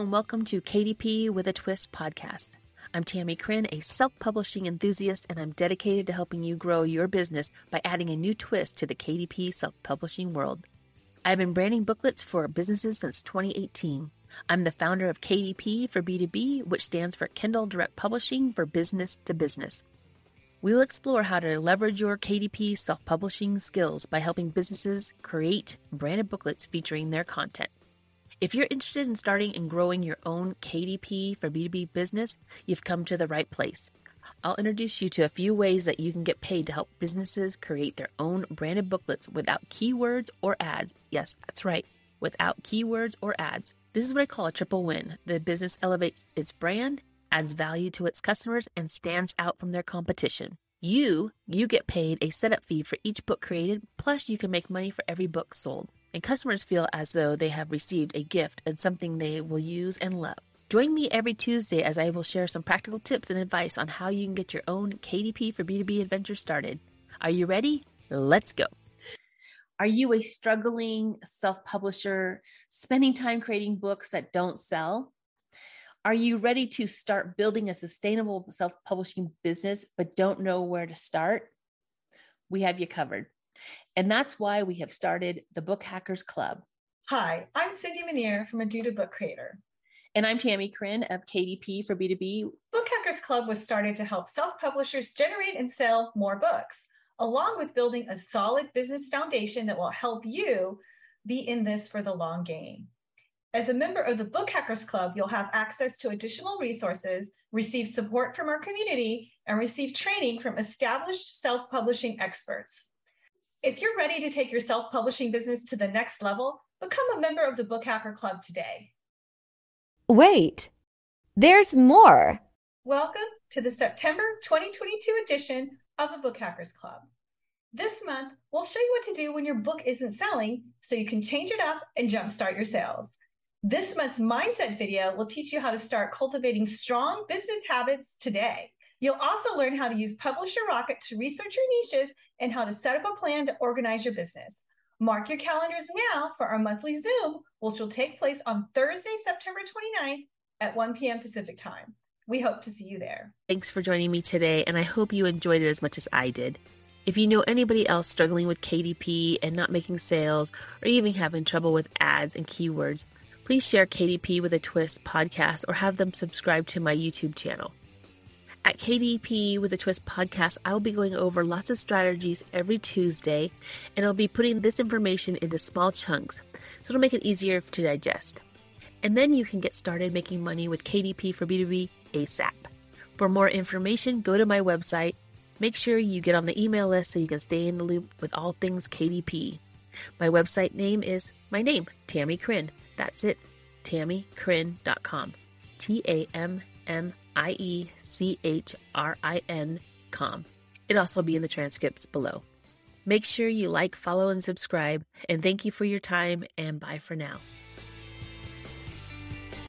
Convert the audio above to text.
and welcome to KDP with a Twist podcast. I'm Tammie Chrin, a self publishing enthusiast, and I'm dedicated to helping you grow your business by adding a new twist to the KDP self publishing world. I've been branding booklets for businesses since 2018. I'm the founder of KDP for B2B, which stands for Kindle Direct Publishing for Business to Business. We'll explore how to leverage your KDP self publishing skills by helping businesses create branded booklets featuring their content. If you're interested in starting and growing your own KDP for B2B business, you've come to the right place. I'll introduce you to a few ways that you can get paid to help businesses create their own branded booklets without keywords or ads. Yes, that's right, without keywords or ads. This is what I call a triple win. The business elevates its brand adds value to its customers, and stands out from their competition. You, you get paid a setup fee for each book created, plus you can make money for every book sold. And customers feel as though they have received a gift and something they will use and love. Join me every Tuesday as I will share some practical tips and advice on how you can get your own KDP for B2B adventure started. Are you ready? Let's go. Are you a struggling self publisher, spending time creating books that don't sell? Are you ready to start building a sustainable self publishing business, but don't know where to start? We have you covered. And that's why we have started the Book Hackers Club. Hi, I'm Cindy Minear from Aududu Book Creator. And I'm Tammie Chrin of KDP for B2B. Book Hackers Club was started to help self publishers generate and sell more books, along with building a solid business foundation that will help you be in this for the long game. As a member of the Book Hackers Club, you'll have access to additional resources, receive support from our community, and receive training from established self publishing experts. If you're ready to take your self publishing business to the next level, become a member of the Book Hacker Club today. Wait, there's more. Welcome to the September 2022 edition of the Book Hackers Club. This month, we'll show you what to do when your book isn't selling so you can change it up and jumpstart your sales. This month's mindset video will teach you how to start cultivating strong business habits today. You'll also learn how to use Publisher Rocket to research your niches and how to set up a plan to organize your business. Mark your calendars now for our monthly Zoom, which will take place on Thursday, September 29th at 1 p.m. Pacific time. We hope to see you there. Thanks for joining me today, and I hope you enjoyed it as much as I did. If you know anybody else struggling with KDP and not making sales, or even having trouble with ads and keywords, please share KDP with a Twist podcast or have them subscribe to my YouTube channel. At KDP with a Twist podcast, I will be going over lots of strategies every Tuesday, and I'll be putting this information into small chunks so it'll make it easier to digest. And then you can get started making money with KDP for B2B ASAP. For more information, go to my website. Make sure you get on the email list so you can stay in the loop with all things KDP. My website name is my name, Tammie Chrin. That's it, tammiechrin.com. T A M M I E C H R I N com. It'll also be in the transcripts below. Make sure you like, follow, and subscribe. And thank you for your time, and bye for now.